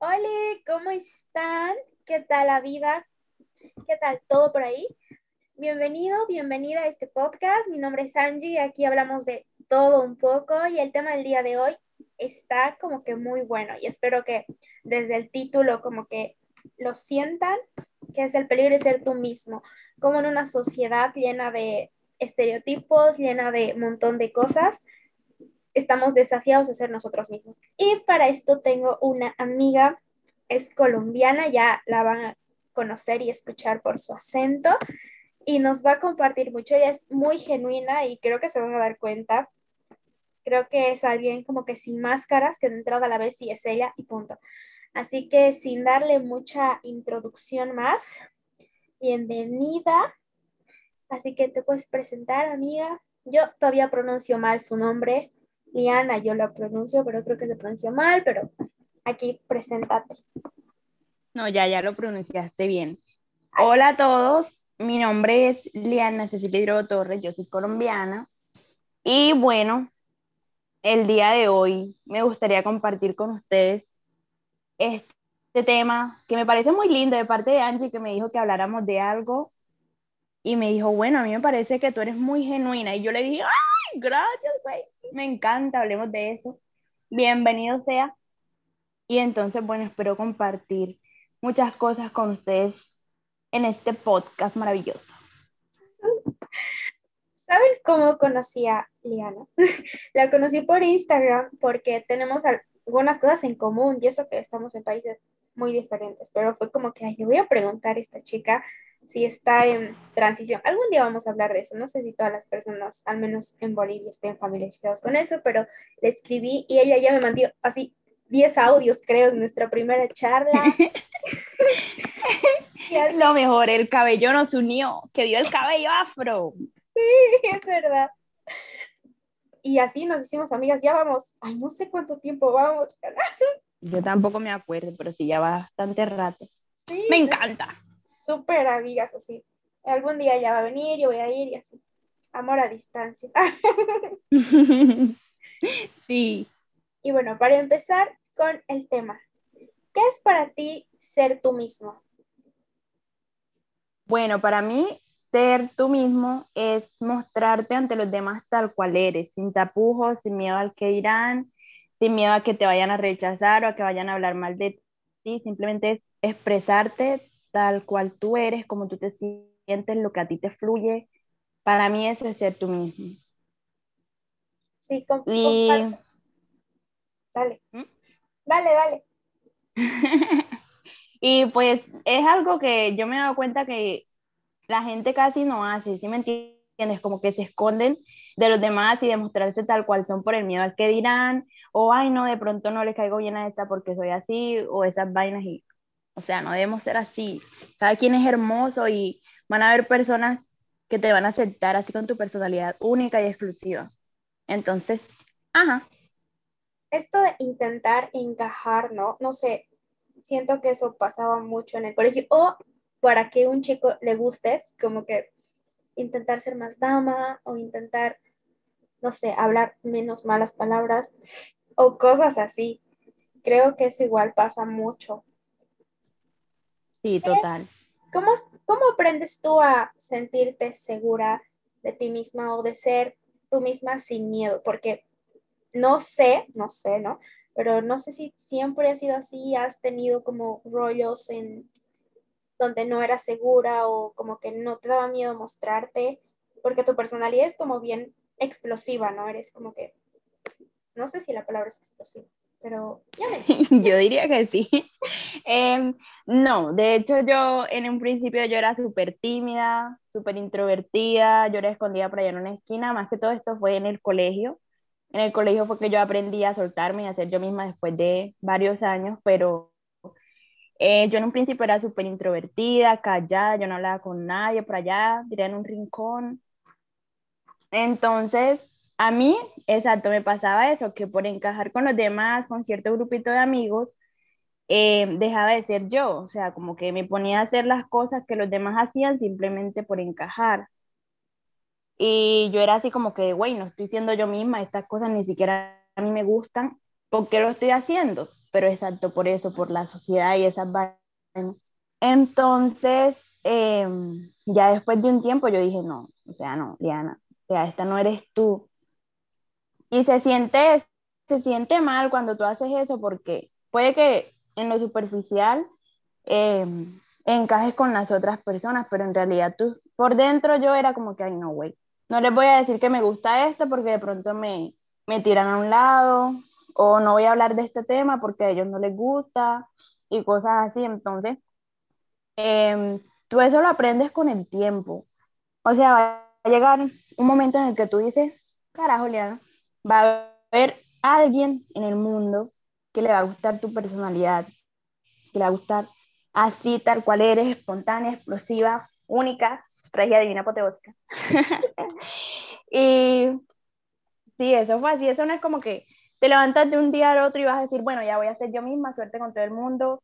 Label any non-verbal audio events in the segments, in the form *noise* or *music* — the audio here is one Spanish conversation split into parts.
Hola, ¿cómo están? ¿Qué tal la vida? ¿Qué tal todo por ahí? Bienvenido, bienvenida a este podcast. Mi nombre es Angie aquí hablamos de todo un poco y el tema del día de hoy está como que muy bueno y espero que desde el título como que lo sientan, que es el peligro de ser tú mismo, como en una sociedad llena de estereotipos, llena de un montón de cosas, estamos desafiados a ser nosotros mismos. Y para esto tengo una amiga, es colombiana, ya la van a conocer y escuchar por su acento y nos va a compartir mucho. Ella es muy genuina y creo que se van a dar cuenta. Creo que es alguien como que sin máscaras, que de entrada a la vez sí es ella y punto. Así que sin darle mucha introducción más, bienvenida. Así que te puedes presentar, amiga. Yo todavía pronuncio mal su nombre, Liana, yo lo pronuncio, pero creo que se pronuncia mal, pero aquí preséntate. No, ya, ya lo pronunciaste bien. Hola a todos, mi nombre es Liana Cecilia Torres, yo soy colombiana. Y bueno, el día de hoy me gustaría compartir con ustedes este tema que me parece muy lindo de parte de Angie, que me dijo que habláramos de algo. Y me dijo, bueno, a mí me parece que tú eres muy genuina. Y yo le dije, ¡ay, gracias, güey! Me encanta, hablemos de eso. Bienvenido sea. Y entonces, bueno, espero compartir muchas cosas con ustedes en este podcast maravilloso. ¿Saben cómo conocí a Liana? *laughs* La conocí por Instagram porque tenemos algunas cosas en común y eso que estamos en países muy diferentes, pero fue como que, ay, le voy a preguntar a esta chica si está en transición. Algún día vamos a hablar de eso. No sé si todas las personas, al menos en Bolivia, estén familiarizadas con eso, pero le escribí y ella ya me mandó así 10 audios, creo, en nuestra primera charla. *laughs* Lo mejor, el cabello nos unió, que dio el cabello afro. Sí, es verdad. Y así nos hicimos amigas, ya vamos, ay, no sé cuánto tiempo vamos. *laughs* Yo tampoco me acuerdo, pero sí, ya va bastante rato. Sí, me encanta súper amigas así. Algún día ya va a venir, yo voy a ir y así. Amor a distancia. *laughs* sí. Y bueno, para empezar con el tema, ¿qué es para ti ser tú mismo? Bueno, para mí ser tú mismo es mostrarte ante los demás tal cual eres, sin tapujos, sin miedo al que dirán, sin miedo a que te vayan a rechazar o a que vayan a hablar mal de ti, simplemente es expresarte tal cual tú eres, como tú te sientes, lo que a ti te fluye. Para mí eso es ser tú mismo. Sí, y... Dale. ¿Mm? Dale, dale. *laughs* y pues es algo que yo me he dado cuenta que la gente casi no hace, ¿sí me entiendes? Como que se esconden de los demás y demostrarse tal cual son por el miedo al que dirán, o ay no, de pronto no le caigo bien a esta porque soy así, o esas vainas y o sea, no debemos ser así. Cada quien es hermoso y van a haber personas que te van a aceptar así con tu personalidad única y exclusiva. Entonces, ajá. Esto de intentar encajar, ¿no? No sé, siento que eso pasaba mucho en el colegio. O para que un chico le gustes, como que intentar ser más dama o intentar, no sé, hablar menos malas palabras o cosas así. Creo que eso igual pasa mucho. Sí, total. ¿Cómo, ¿Cómo aprendes tú a sentirte segura de ti misma o de ser tú misma sin miedo? Porque no sé, no sé, ¿no? Pero no sé si siempre ha sido así, has tenido como rollos en donde no eras segura o como que no te daba miedo mostrarte, porque tu personalidad es como bien explosiva, ¿no? Eres como que, no sé si la palabra es explosiva pero *laughs* yo diría que sí. *laughs* Em, no, de hecho yo en un principio yo era súper tímida, súper introvertida, yo era escondida por allá en una esquina, más que todo esto fue en el colegio. En el colegio fue que yo aprendí a soltarme y a ser yo misma después de varios años, pero eh, yo en un principio era súper introvertida, callada, yo no hablaba con nadie por allá, diría en un rincón. Entonces, a mí, exacto, me pasaba eso, que por encajar con los demás, con cierto grupito de amigos, eh, dejaba de ser yo, o sea, como que me ponía a hacer las cosas que los demás hacían simplemente por encajar. Y yo era así como que, güey, no estoy siendo yo misma, estas cosas ni siquiera a mí me gustan, ¿por qué lo estoy haciendo? pero exacto por eso, por la sociedad y esas Entonces, em, ya después de un tiempo yo dije, no, o sea, no, Diana, o sea, esta no eres tú. Y se siente, se siente mal cuando tú haces eso porque puede que en lo superficial em, encajes con las otras personas, pero en realidad tú, por dentro yo era como que, ay, no, güey, no les voy a decir que me gusta esto porque de pronto me, me tiran a un lado o no voy a hablar de este tema porque a ellos no les gusta y cosas así. Entonces, em, tú eso lo aprendes con el tiempo. O sea, va a llegar un momento en el que tú dices, carajo, Liana, va a haber alguien en el mundo que le va a gustar tu personalidad, que le va a gustar así, tal cual eres, espontánea, explosiva, única, regia, divina, apoteótica. *laughs* y sí, eso fue así, eso no es como que te levantas de un día al otro y vas a decir, bueno, ya voy a ser yo misma, suerte con todo el mundo,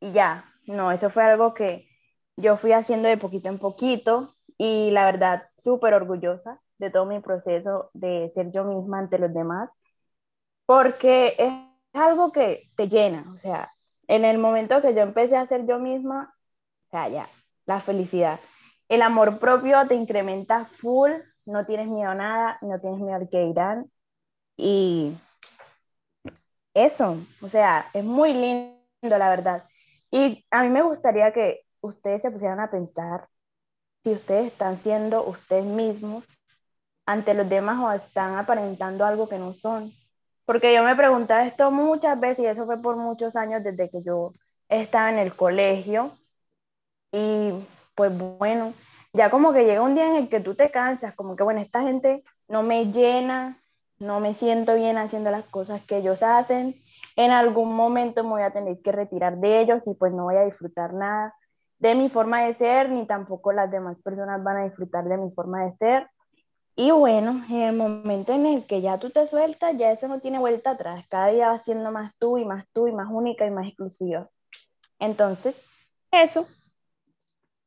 y ya. No, eso fue algo que yo fui haciendo de poquito en poquito y la verdad súper orgullosa de todo mi proceso de ser yo misma ante los demás, porque es algo que te llena, o sea, en el momento que yo empecé a ser yo misma, o sea, ya, la felicidad. El amor propio te incrementa full, no tienes miedo a nada, no tienes miedo al que irán. Y eso, o sea, es muy lindo, la verdad. Y a mí me gustaría que ustedes se pusieran a pensar si ustedes están siendo ustedes mismos ante los demás o están aparentando algo que no son. Porque yo me preguntaba esto muchas veces y eso fue por muchos años desde que yo estaba en el colegio. Y pues bueno, ya como que llega un día en el que tú te cansas, como que bueno, esta gente no me llena, no me siento bien haciendo las cosas que ellos hacen. En algún momento me voy a tener que retirar de ellos y pues no voy a disfrutar nada de mi forma de ser, ni tampoco las demás personas van a disfrutar de mi forma de ser. Y bueno, en el momento en el que ya tú te sueltas, ya eso no tiene vuelta atrás. Cada día va siendo más tú y más tú y más única y más exclusiva. Entonces, eso.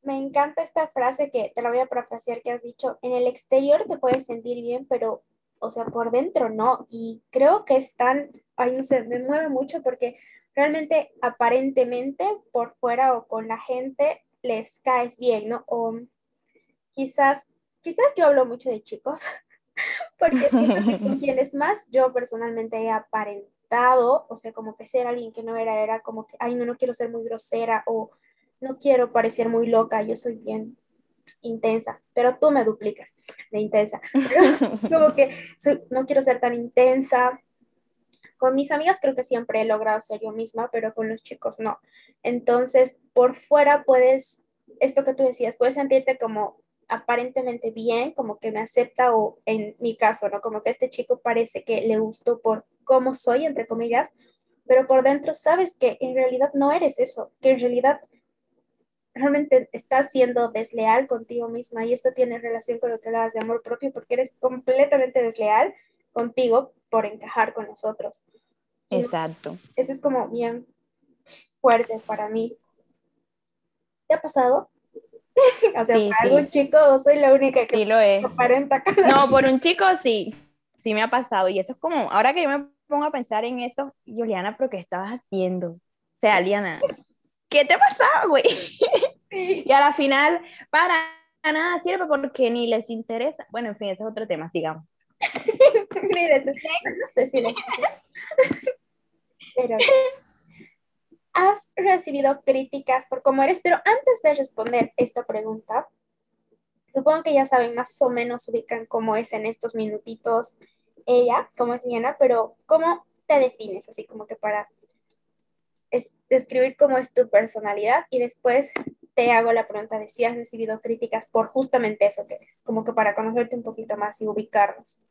Me encanta esta frase que te la voy a parafrasear que has dicho. En el exterior te puedes sentir bien, pero, o sea, por dentro no. Y creo que es tan, ay, no sé, me mueve mucho porque realmente aparentemente por fuera o con la gente les caes bien, ¿no? O quizás quizás yo hablo mucho de chicos, *laughs* porque con *laughs* quienes más yo personalmente he aparentado, o sea, como que ser alguien que no era, era como que, ay, no, no quiero ser muy grosera o no quiero parecer muy loca, yo soy bien intensa, pero tú me duplicas de intensa. *laughs* como que no quiero ser tan intensa. Con mis amigas creo que siempre he logrado ser yo misma, pero con los chicos no. Entonces, por fuera puedes, esto que tú decías, puedes sentirte como aparentemente bien, como que me acepta o en mi caso, ¿no? Como que este chico parece que le gustó por cómo soy, entre comillas, pero por dentro sabes que en realidad no eres eso, que en realidad realmente estás siendo desleal contigo misma y esto tiene relación con lo que hablas de amor propio porque eres completamente desleal contigo por encajar con nosotros. Exacto. Eso es como bien fuerte para mí. ¿Te ha pasado? *laughs* o sea, para algún chico soy la única que sí lo es. aparenta. No, por un chico sí, sí me ha pasado. Y eso es como, ahora que yo me pongo a pensar en eso, Juliana, ¿pero qué estabas haciendo? O sea, Liana, ¿qué te pasaba, güey? y a la final, para nada sirve porque ni les interesa. Bueno, en fin, ese es otro tema, sigamos. *laughs* Miren, no sé si les... *laughs* Pero has recibido críticas por cómo eres, pero antes de responder esta pregunta, supongo que ya saben más o menos ubican cómo es en estos minutitos ella, cómo es Diana, pero ¿cómo te defines? Así como que para describir cómo es tu personalidad y después te hago la pregunta de si has recibido críticas por justamente eso que eres, como que para conocerte un poquito más y ubicarnos.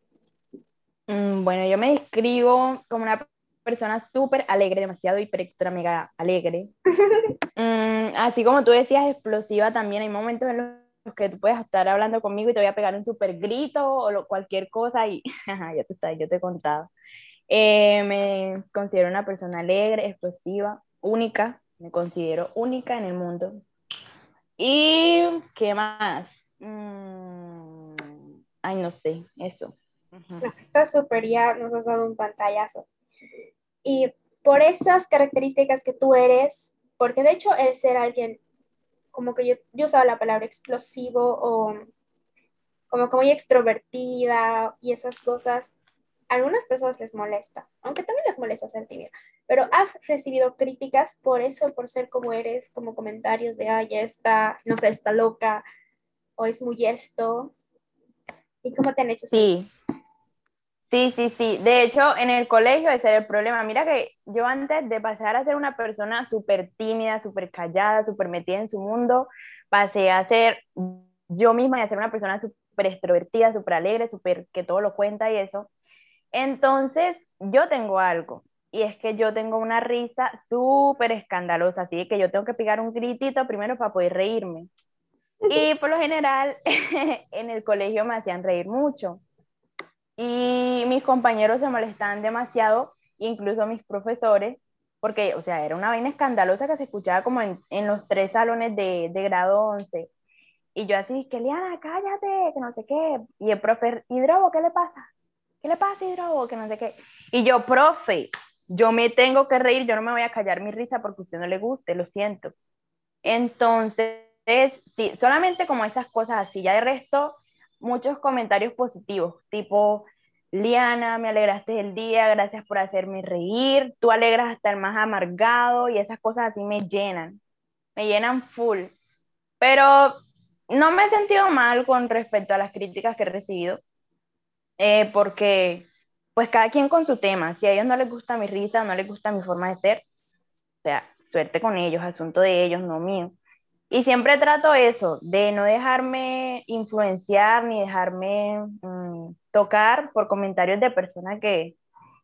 Mm, bueno, yo me describo como una persona súper alegre, demasiado hiper extra mega alegre. *laughs* Mm, así como tú decías, explosiva también. Hay momentos en los que tú puedes estar hablando conmigo y te voy a pegar un súper grito o cualquier cosa y *laughs* ya te sabes, yo te he contado. Eh, me considero una persona alegre, explosiva, única. Me considero única en el mundo. ¿Y qué más? Mm, ay, no sé, eso. Está súper, ya nos has dado un pantallazo. Y por esas características que tú eres, porque de hecho el ser alguien, como que yo, yo usaba la palabra explosivo o como que muy extrovertida y esas cosas, a algunas personas les molesta, aunque también les molesta ser tímida, pero has recibido críticas por eso, por ser como eres, como comentarios de, ay, ya está, no sé, está loca, o es muy esto. ¿Y cómo te han hecho? Sí. Sí, sí, sí. De hecho, en el colegio ese era el problema. Mira que yo antes de pasar a ser una persona súper tímida, súper callada, súper metida en su mundo, pasé a ser yo misma y a ser una persona súper extrovertida, súper alegre, súper que todo lo cuenta y eso. Entonces, yo tengo algo. Y es que yo tengo una risa súper escandalosa, así que yo tengo que pegar un gritito primero para poder reírme. Y por lo general, *laughs* en el colegio me hacían reír mucho. Y mis compañeros se molestaban demasiado, incluso mis profesores, porque, o sea, era una vaina escandalosa que se escuchaba como en, en los tres salones de, de grado 11. Y yo así, que Liana, cállate, que no sé qué. Y el profe, Hidrobo, ¿qué le pasa? ¿Qué le pasa, Hidrobo? Que no sé qué. Y yo, profe, yo me tengo que reír, yo no me voy a callar mi risa porque usted no le guste, lo siento. Entonces, sí, solamente como esas cosas así, ya de resto, muchos comentarios positivos, tipo, Liana, me alegraste el día, gracias por hacerme reír, tú alegras hasta el más amargado y esas cosas así me llenan, me llenan full. Pero no me he sentido mal con respecto a las críticas que he recibido, eh, porque pues cada quien con su tema, si a ellos no les gusta mi risa, no les gusta mi forma de ser, o sea, suerte con ellos, asunto de ellos, no mío. Y siempre trato eso, de no dejarme influenciar ni dejarme mm, tocar por comentarios de personas que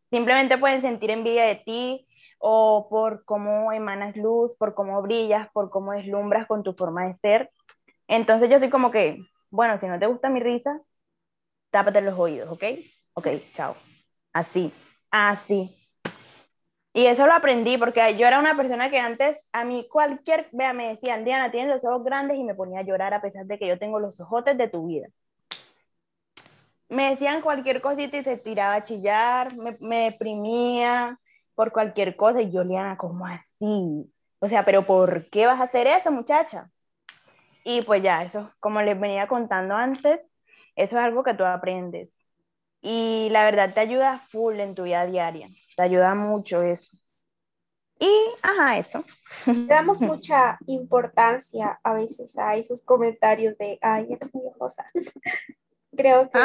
simplemente pueden sentir envidia de ti o por cómo emanas luz, por cómo brillas, por cómo deslumbras con tu forma de ser. Entonces yo soy como que, bueno, si no te gusta mi risa, tápate los oídos, ¿ok? Ok, chao. Así, así. Y eso lo aprendí porque yo era una persona que antes a mí cualquier, vea, me decían, Diana, tienes los ojos grandes y me ponía a llorar a pesar de que yo tengo los ojotes de tu vida. Me decían cualquier cosita y se tiraba a chillar, me, me deprimía por cualquier cosa y yo, Diana, ¿cómo así? O sea, pero ¿por qué vas a hacer eso, muchacha? Y pues ya, eso, como les venía contando antes, eso es algo que tú aprendes. Y la verdad te ayuda full en tu vida diaria. Te ayuda mucho eso. Y, ajá, eso. Le damos mucha importancia a veces a esos comentarios de, ay, eres muy viejosa. *laughs* Creo que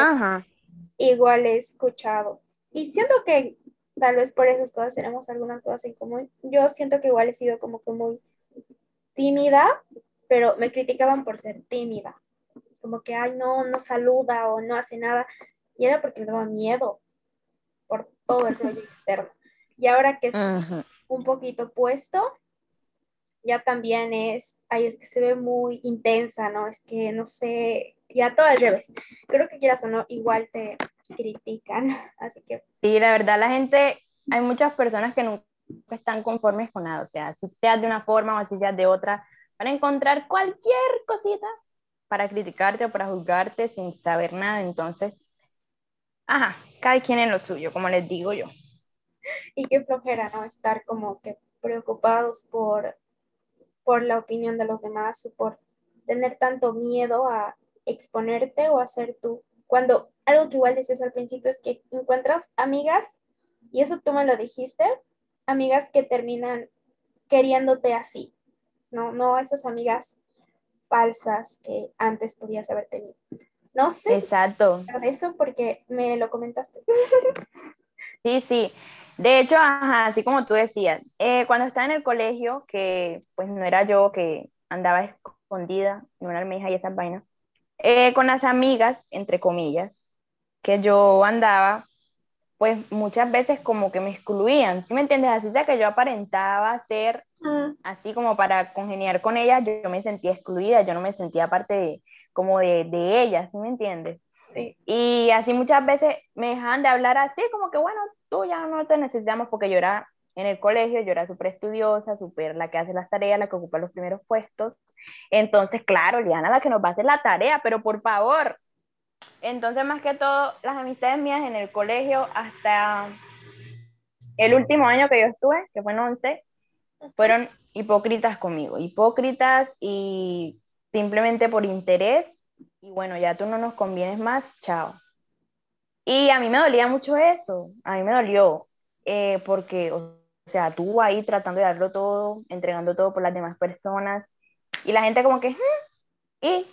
igual he escuchado. Y siento que tal vez por esas cosas tenemos algunas cosas en común. Yo siento que igual he sido como que muy tímida, pero me criticaban por ser tímida. Como que, ay, no, no saluda o no hace nada. Y era porque me daba miedo por todo el rollo externo. Y ahora que es un poquito puesto, ya también es, ay, es que se ve muy intensa, ¿no? Es que no sé, ya todo al revés. Creo que quieras o no, igual te critican, *laughs* así que... Sí, la verdad, la gente, hay muchas personas que nunca están conformes con nada, o sea, si seas de una forma o si seas de otra, van a encontrar cualquier cosita para criticarte o para juzgarte sin saber nada, entonces Ajá, cada quien en lo suyo, como les digo yo. *laughs* Y qué flojera, ¿no? Estar como que preocupados por, por la opinión de los demás o por tener tanto miedo a exponerte o a ser tú. Cuando algo que igual dices al principio es que encuentras amigas, y eso tú me lo dijiste, amigas que terminan queriéndote así, no, no esas amigas falsas que antes podías haber tenido. No sé Exacto. eso porque me lo comentaste. Sí, sí. De hecho, así como tú decías, eh, cuando estaba en el colegio, que pues no era yo que andaba escondida, no era mi hija y esas vainas, eh, con las amigas, entre comillas, que yo andaba, pues muchas veces como que me excluían, ¿sí me entiendes? Así sea que yo aparentaba ser mm. así como para congeniar con ellas, yo, yo, me sentía excluida, yo no me sentía parte de, como de, de ella, ¿sí me entiendes? Sí. Y así muchas veces me dejaban de hablar así, como que bueno, tú ya no te necesitamos porque yo era en el colegio, yo era súper estudiosa, súper la que hace las tareas, la que ocupa los primeros puestos. Entonces, claro, Liana, la que nos va a hacer la tarea, pero por favor. Entonces, más que todo, las amistades mías en el colegio, hasta el último año que yo estuve, que fue en 11, fueron hipócritas conmigo, hipócritas y simplemente por interés, y bueno, ya tú no nos convienes más, chao. Y a mí me dolía mucho eso, a mí me dolió, eh, porque, o sea, tú ahí tratando de darlo todo, entregando todo por las demás personas, y la gente como que, hmm", y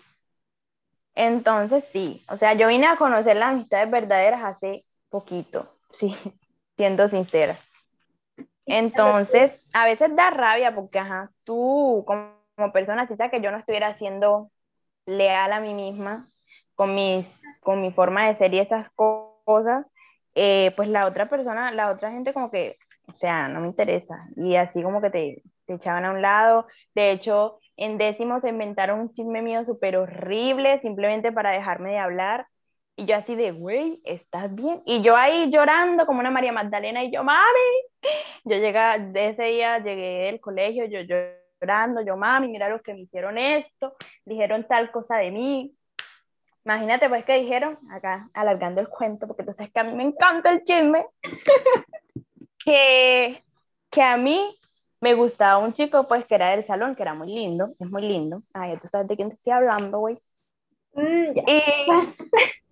entonces sí, o sea, yo vine a conocer las amistades verdaderas hace poquito, *laughs* sí, siendo sincera. Entonces, a veces da rabia porque, ajá, tú como, persona, si sabes que yo no estuviera siendo leal a mí misma con, mis, con mi forma de ser y esas cosas, eh, pues la otra persona, la otra gente como que, o sea, no me interesa. Y así como que te, te echaban a un lado. De hecho, en décimo se inventaron un chisme mío súper horrible simplemente para dejarme de hablar. Y yo así de, güey, ¿estás bien? Y yo ahí llorando como una María Magdalena y yo, mami. Yo llegué, de ese día llegué del colegio, yo llorando, yo, mami, mira los que me hicieron esto, dijeron tal cosa de mí. Imagínate pues que dijeron, acá alargando el cuento, porque tú sabes que a mí me encanta el chisme, *laughs* que, que a mí me gustaba un chico pues que era del salón, que era muy lindo, es muy lindo. Ay, tú sabes de quién te estoy hablando, güey. Mm, y... *laughs*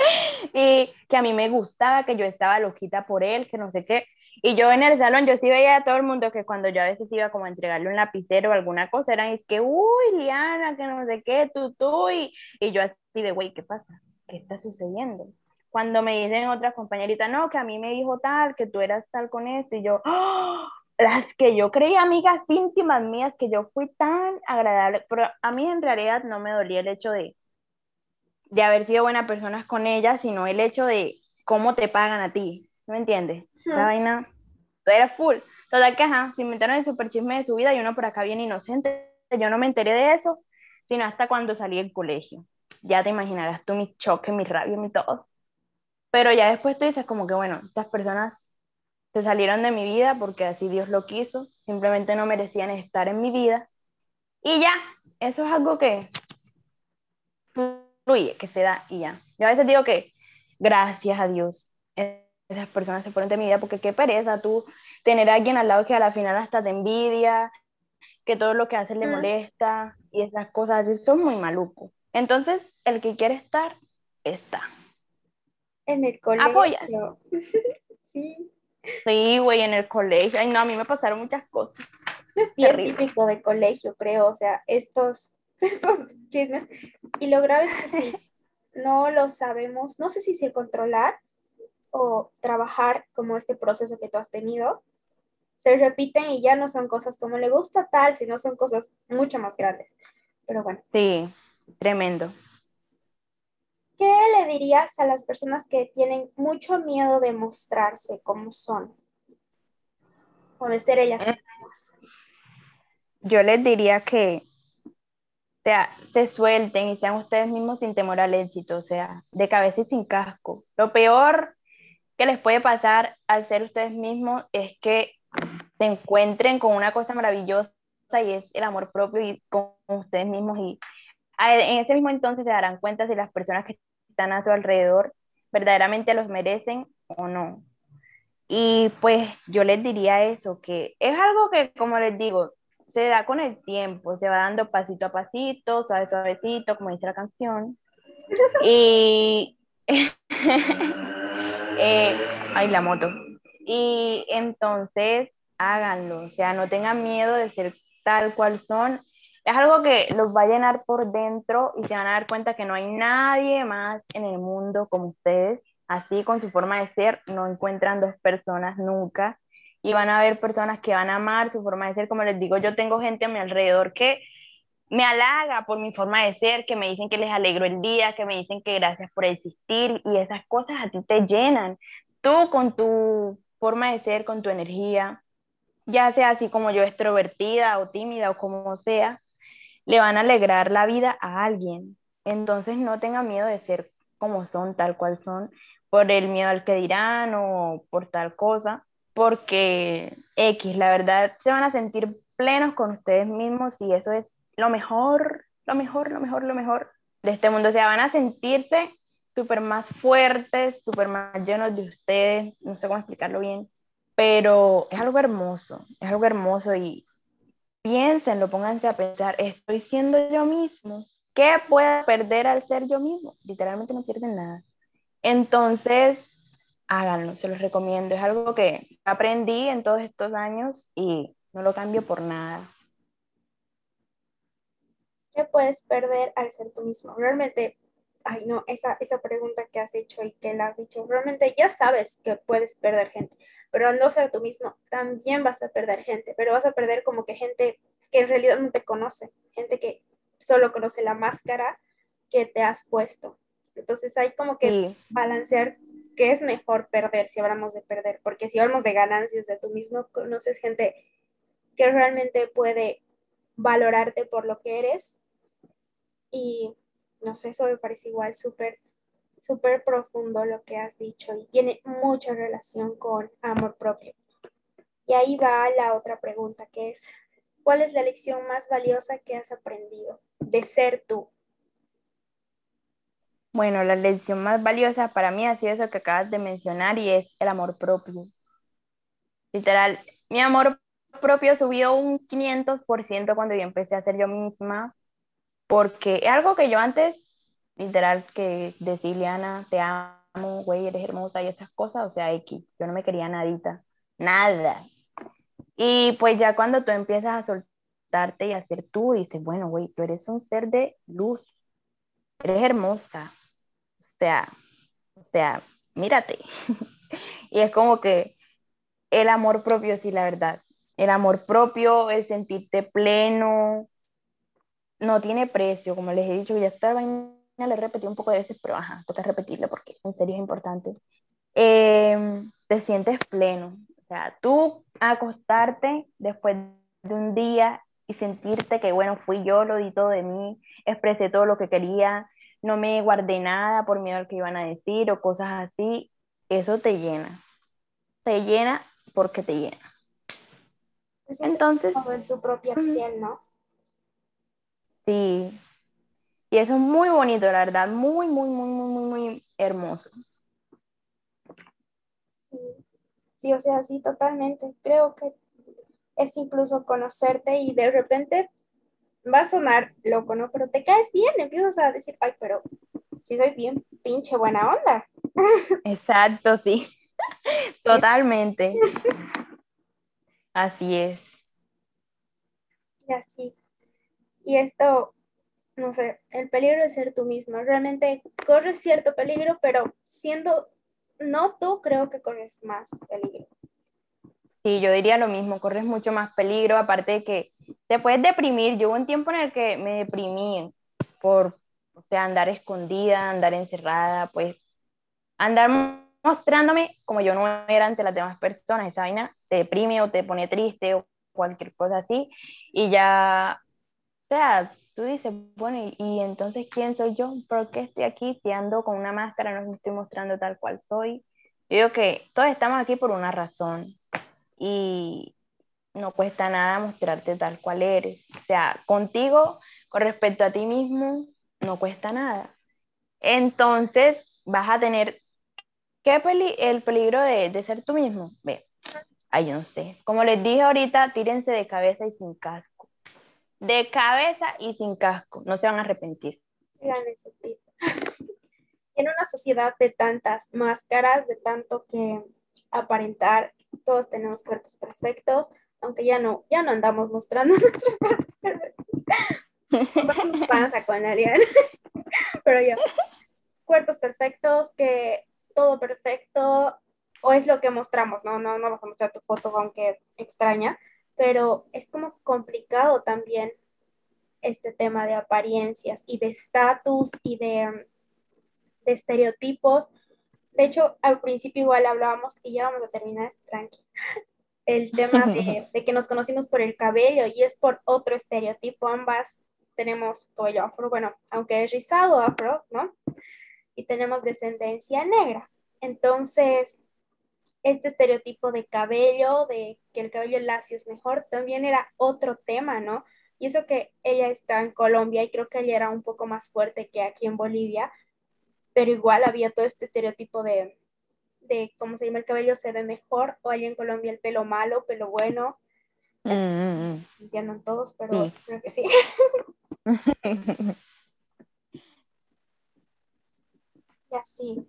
*laughs* y que a mí me gustaba, que yo estaba loquita por él, que no sé qué. Y yo en el salón, yo sí veía a todo el mundo que cuando yo a veces iba como a entregarle un lapicero o alguna cosa, eran es que, uy, Liana, que no sé qué, tú, tú, y, y yo así de, güey, ¿qué pasa? ¿Qué está sucediendo? Cuando me dicen otras compañeritas, no, que a mí me dijo tal, que tú eras tal con esto, y yo, ¡Oh! las que yo creía amigas íntimas mías, que yo fui tan agradable, pero a mí en realidad no me dolía el hecho de, de haber sido buena persona con ellas, sino el hecho de cómo te pagan a ti, ¿me entiendes? La vaina, era full. Total que, ajá, se inventaron el super chisme de su vida y uno por acá bien inocente. Yo no me enteré de eso, sino hasta cuando salí del colegio. Ya te imaginarás tú mi choque, mi rabia, mi todo. Pero ya después tú dices como que, bueno, estas personas se salieron de mi vida porque así Dios lo quiso, simplemente no merecían estar en mi vida. Y ya, eso es algo que fluye, que se da y ya. Yo a veces digo que gracias a Dios esas personas se fueron de mi vida porque qué pereza tú tener a alguien al lado que a la final hasta te envidia, que todo lo que hace le molesta y esas cosas, son muy maluco. Entonces, el que quiere estar, está. En el colegio. Apoya. *laughs* sí. Sí, güey, en el colegio. Ay, no, a mí me pasaron muchas cosas. Es bien típico de colegio, creo, o sea, estos, *laughs* estos chismes. Y lo grave es que *laughs* no lo sabemos, no sé si se controlar o trabajar como este proceso que tú has tenido, se repiten y ya no son cosas como le gusta tal, sino son cosas mucho más grandes. Pero bueno. Sí, tremendo. ¿Qué le dirías a las personas que tienen mucho miedo de mostrarse como son? O de ser ellas eh, mismas. Yo les diría que sea, se suelten y sean ustedes mismos sin temor al éxito, o sea, de cabeza y sin casco. Lo peor que les puede pasar al ser ustedes mismos es que se encuentren con una cosa maravillosa y es el amor propio y con ustedes mismos y en ese mismo entonces se darán cuenta si las personas que están a su alrededor verdaderamente los merecen o no. Y pues yo les diría eso, que es algo que, como les digo, se da con el tiempo, se va dando pasito a pasito, suave, suavecito, como dice la canción. Y, *laughs* eh, ay, la moto. Y entonces háganlo, o sea, no tengan miedo de ser tal cual son es algo que los va a llenar por dentro y se van a dar cuenta que no hay nadie más en el mundo como ustedes. Así con su forma de ser, no encuentran dos personas nunca. Y van a haber personas que van a amar su forma de ser. Como les digo, yo tengo gente a mi alrededor que me halaga por mi forma de ser, que me dicen que les alegro el día, que me dicen que gracias por existir. Y esas cosas a ti te llenan. Tú con tu forma de ser, con tu energía, ya sea así como yo extrovertida o tímida o como sea, le van a alegrar la vida a alguien. Entonces no tengan miedo de ser como son, tal cual son, por el miedo al que dirán o por tal cosa, porque X, la verdad, se van a sentir plenos con ustedes mismos y eso es lo mejor, lo mejor, lo mejor, lo mejor de este mundo. O sea, van a sentirse súper más fuertes, súper más llenos de ustedes, no sé cómo explicarlo bien, pero es algo hermoso, es algo hermoso y piénsenlo, pónganse a pensar, estoy siendo yo mismo, ¿qué puedo perder al ser yo mismo? Literalmente no pierden nada. Entonces, háganlo, se los recomiendo, es algo que aprendí en todos estos años y no lo cambio por nada. ¿Qué puedes perder al ser tú mismo? Realmente ay no, esa, esa pregunta que has hecho y que la has dicho, realmente ya sabes que puedes perder gente, pero al no ser tú mismo, también vas a perder gente, pero vas a perder como que gente que en realidad no te conoce, gente que solo conoce la máscara que te has puesto. Entonces hay como que balancear qué es mejor perder si hablamos de perder, porque si hablamos de ganancias de tú mismo, conoces gente que realmente puede valorarte por lo que eres y no sé, eso me parece igual súper, súper profundo lo que has dicho y tiene mucha relación con amor propio. Y ahí va la otra pregunta, que es, ¿cuál es la lección más valiosa que has aprendido de ser tú? Bueno, la lección más valiosa para mí ha sido eso que acabas de mencionar y es el amor propio. Literal, mi amor propio subió un 500% cuando yo empecé a ser yo misma, porque es algo que yo antes, literal, que decirle, Ana, te amo, güey, eres hermosa y esas cosas, o sea, X, yo no me quería nadita, nada. Y pues ya cuando tú empiezas a soltarte y a ser tú, dices, bueno, güey, tú eres un ser de luz, eres hermosa, o sea, o sea, mírate. *laughs* y es como que el amor propio, sí, la verdad. El amor propio, el sentirte pleno, no tiene precio, como les he dicho, ya esta vaina le repetí un poco de veces, pero ajá, toca repetirlo porque en serio es importante. Em, te sientes pleno, o sea, tú acostarte después de un día y sentirte que, bueno, fui yo, lo di todo de mí, expresé todo lo que quería, no me guardé nada por miedo al que iban a decir o cosas así, eso te llena. Te llena porque te llena. Entonces, en tu propia piel, ¿no? Sí. Y eso es muy bonito, la verdad, muy, muy, muy, muy, muy, muy hermoso. Sí. o sea, sí, totalmente. Creo que es incluso conocerte y de repente va a sonar loco, ¿no? Pero te caes bien, empiezas a decir, ay, pero sí soy bien pinche buena onda. *laughs* Exacto, sí. *laughs* Totalmente. *laughs* Así es. Y así. Y esto, no sé, el peligro de ser tú mismo. Realmente corres cierto peligro, pero siendo no tú, creo que corres más peligro. Sí, yo diría lo mismo, corres mucho más peligro, aparte de que te puedes deprimir. Yo hubo un tiempo en el que me deprimí por, o sea, andar escondida, andar encerrada, pues andar mostrándome como yo no era ante las demás personas. Esa vaina te deprime o te pone triste o cualquier cosa así. Y ya sea, tú dices, bueno, ¿y, entonces quién soy yo? ¿Por qué estoy aquí si ando con una máscara, no me estoy mostrando tal cual soy? Yo digo que todos estamos aquí por una razón y no cuesta nada mostrarte tal cual eres. O sea, contigo, con respecto a ti mismo, no cuesta nada. Entonces, vas a tener, ¿qué peli el peligro de, de ser tú mismo? Ve, ay, no sé. Como les dije ahorita, tírense de cabeza y sin casco de cabeza y sin casco, no se van a arrepentir. *laughs* En una sociedad de tantas máscaras, de tanto que aparentar, todos tenemos cuerpos perfectos, aunque ya no, ya no andamos mostrando *laughs* nuestros cuerpos perfectos. *laughs* panza con Ariana. Pero ya, cuerpos perfectos, que todo perfecto, o es lo que mostramos, no, no, no vas a mostrar tu foto, aunque extraña, pero es como complicado también este tema de apariencias y de estatus y de, de, estereotipos. De hecho, al principio igual hablábamos, y ya vamos a terminar, tranqui, *laughs* el tema de, *laughs* de, que nos conocimos por el cabello y es por otro estereotipo. Ambas tenemos cabello afro, bueno, aunque es rizado afro, ¿no? Y tenemos descendencia negra. Entonces, este estereotipo de cabello, de que el cabello lacio es mejor, también era otro tema, ¿no? Y eso que ella está en Colombia y creo que ella era un poco más fuerte que aquí en Bolivia, pero igual había todo este estereotipo de, de cómo se llama el cabello se ve mejor, o hay en Colombia el pelo malo, pelo bueno. Mm, mm, mm. Entiendan todos, pero Sí. creo que sí. *laughs* *laughs* Y así.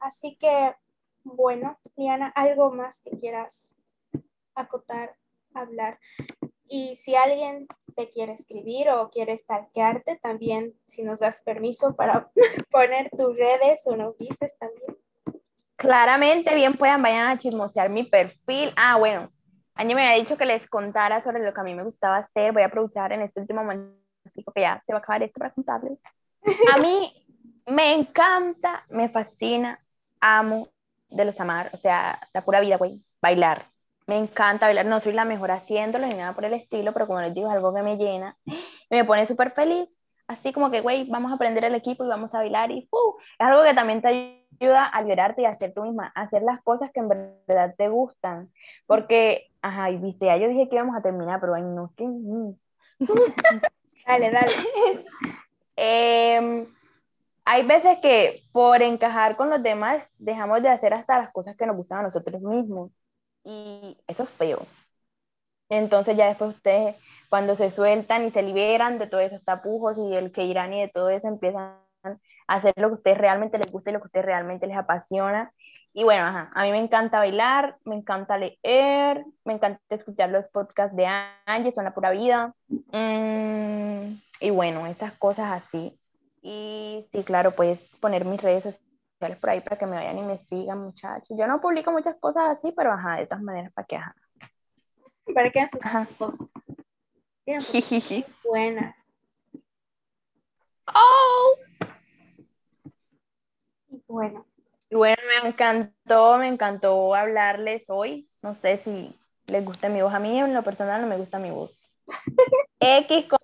Así que, bueno, Liana, algo más que quieras acotar, hablar. Y si alguien te quiere escribir o quiere stalkearte, también, si nos das permiso para *laughs* poner tus redes o nos dices también. Claramente, bien puedan, vayan a chismosear mi perfil. Ah, bueno, Angie me había dicho que les contara sobre lo que a mí me gustaba hacer. Voy a aprovechar en este último momento que ya se va a acabar esto para contarles. A mí *laughs* me encanta, me fascina, amo de los amar, o sea, la pura vida, güey, bailar. Me encanta bailar, no soy la mejor haciéndolo ni nada por el estilo, pero como les digo, es algo que me llena y me pone súper feliz. Así como que, güey, vamos a aprender el equipo y vamos a bailar y ¡fu! es algo que también te ayuda a liberarte y a hacer tú misma, a hacer las cosas que en verdad te gustan. Porque, ajá, y viste, ya yo dije que íbamos a terminar, pero ay, no, que... *laughs* *laughs* Dale, dale. Em, hay veces que por encajar con los demás dejamos de hacer hasta las cosas que nos gustan a nosotros mismos. Y eso es feo. Entonces ya después ustedes, cuando se sueltan y se liberan de todos esos tapujos y del que irán y de todo eso, empiezan a hacer lo que a ustedes realmente les gusta y lo que a ustedes realmente les apasiona. Y bueno, ajá, a mí me encanta bailar, me encanta leer, me encanta escuchar los podcasts de Angie, son la pura vida. Mm, y bueno, esas cosas así. Y sí, claro, puedes poner mis redes sociales por ahí para que me vayan y me sigan, muchachos. Yo no publico muchas cosas así, pero ajá, de todas maneras, para que ajá. Para que sus Ajá. cosas. Tienen cosas Jijiji. buenas. Oh. Bueno, Y bueno, me encantó, me encantó hablarles hoy. No sé si les gusta mi voz. A mí en lo personal no me gusta mi voz. *laughs* X con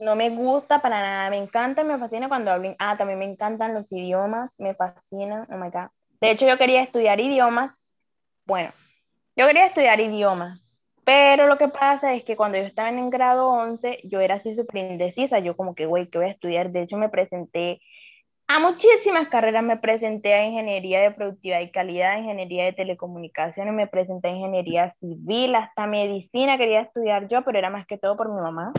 no me gusta para nada. Me encanta, me fascina cuando hablen. Ah, también me encantan los idiomas, me fascinan. Oh my God. De hecho, yo quería estudiar idiomas. Bueno, yo quería estudiar idiomas, pero lo que pasa es que cuando yo estaba en grado 11, yo era así súper indecisa. Yo como que, güey, ¿qué voy a estudiar? De hecho, me presenté a muchísimas carreras me presenté a ingeniería de productividad y calidad, ingeniería de telecomunicaciones, me presenté a ingeniería civil, hasta medicina quería estudiar yo, pero era más que todo por mi mamá.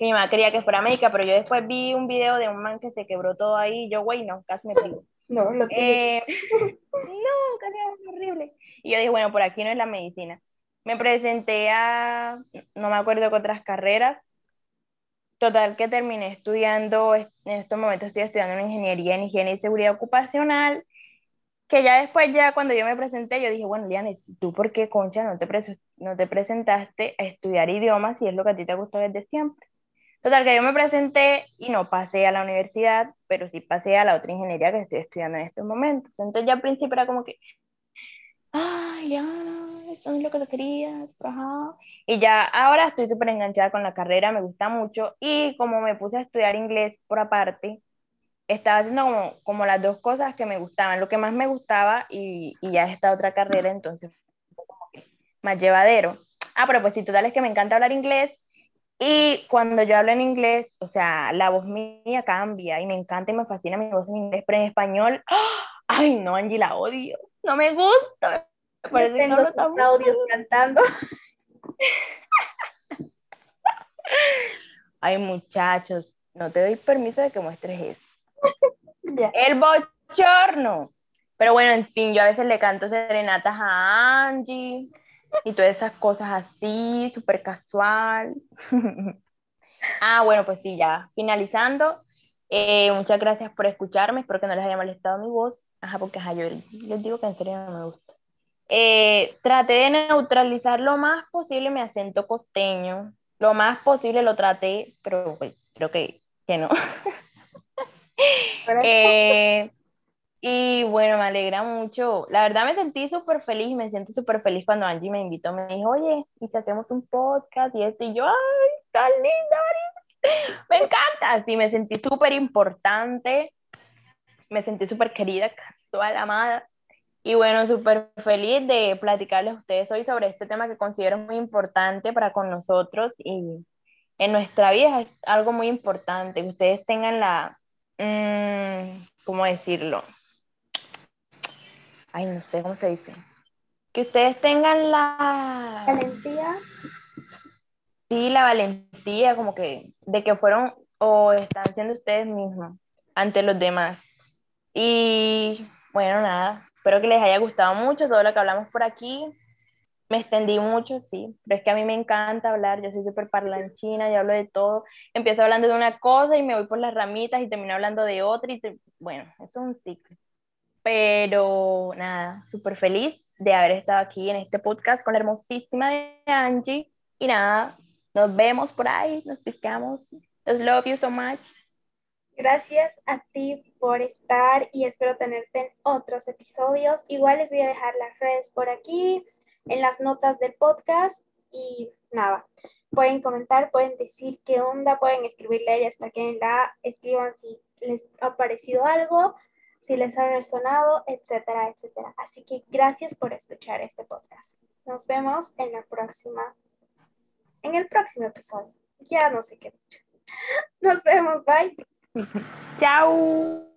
Mi mamá quería que fuera médica, pero yo después vi un video de un man que se quebró todo ahí, y yo, güey, no, casi me pido. no, lo que Eh, no, casi es horrible. Y yo dije, bueno, por aquí no es la medicina. Me presenté a, no me acuerdo qué otras carreras, Total que terminé estudiando, en estos momentos estoy estudiando una ingeniería en higiene y seguridad ocupacional, que ya después, ya cuando yo me presenté, yo dije, bueno, Lianes, ¿tú por qué, concha, no te, no te presentaste a estudiar idiomas si es lo que a ti te gustó desde siempre? Total que yo me presenté y no pasé a la universidad, pero sí pasé a la otra ingeniería que estoy estudiando en estos momentos. Entonces ya al principio era como que, ay, Liana, eso es lo que tú querías, ajá. Y ya ahora estoy súper enganchada con la carrera, me gusta mucho. Y como me puse a estudiar inglés por aparte, estaba haciendo como, como las dos cosas que me gustaban, lo que más me gustaba y, y ya esta otra carrera, entonces más llevadero. Ah, pero pues sí, total es que me encanta hablar inglés. Y cuando yo hablo en inglés, o sea, la voz mía cambia y me encanta y me fascina mi voz en inglés, pero en español, ¡ah! ay no, Angie, la odio, no me gusta. Me yo parece que tengo hablo sus tan audios cantando. *laughs* Ay, muchachos, no te doy permiso de que muestres eso. *laughs* Ya. El bochorno. Pero bueno, en fin, yo a veces le canto serenatas a Angie y todas esas cosas así, súper casual. *laughs* ah, bueno, pues sí, ya finalizando. eh, muchas gracias por escucharme. Espero que no les haya molestado mi voz. Ajá, porque ajá, yo les digo que en serio no me gusta. Eh, traté de neutralizar lo más posible mi acento costeño. Lo más posible lo traté, pero pues, creo que, que no. *laughs* Eh, y bueno, me alegra mucho. La verdad me sentí súper feliz, me siento súper feliz cuando Angie me invitó, me dijo, oye, y si hacemos un podcast y esto, y yo, ay, tan linda. Me encanta. Así me sentí súper importante, me sentí súper querida, la amada. Y bueno, súper feliz de platicarles a ustedes hoy sobre este tema que considero muy importante para con nosotros y en nuestra vida es algo muy importante, que ustedes tengan la, mm, ¿cómo decirlo? Ay, no sé cómo se dice. Que ustedes tengan la... Valentía. Sí, la valentía, como que, de que fueron o están siendo ustedes mismos ante los demás. Y bueno, nada, espero que les haya gustado mucho todo lo que hablamos por aquí. Me extendí mucho, sí, pero es que a mí me encanta hablar, yo soy súper parlanchina, yo hablo de todo. Empiezo hablando de una cosa y me voy por las ramitas y termino hablando de otra y bueno, eso es un ciclo. Pero nada, súper feliz de haber estado aquí en este podcast con la hermosísima Angie. Y nada, nos vemos por ahí, nos piscamos. Los love you so much. Gracias a ti por estar y espero tenerte en otros episodios. Igual les voy a dejar las redes por aquí en las notas del podcast y nada, pueden comentar, pueden decir qué onda, pueden escribirle a ella hasta que la escriban si les ha parecido algo, si les ha resonado, etcétera, etcétera. Así que gracias por escuchar este podcast. Nos vemos en la próxima, en el próximo episodio. Ya no sé qué. Nos vemos, bye. Chao.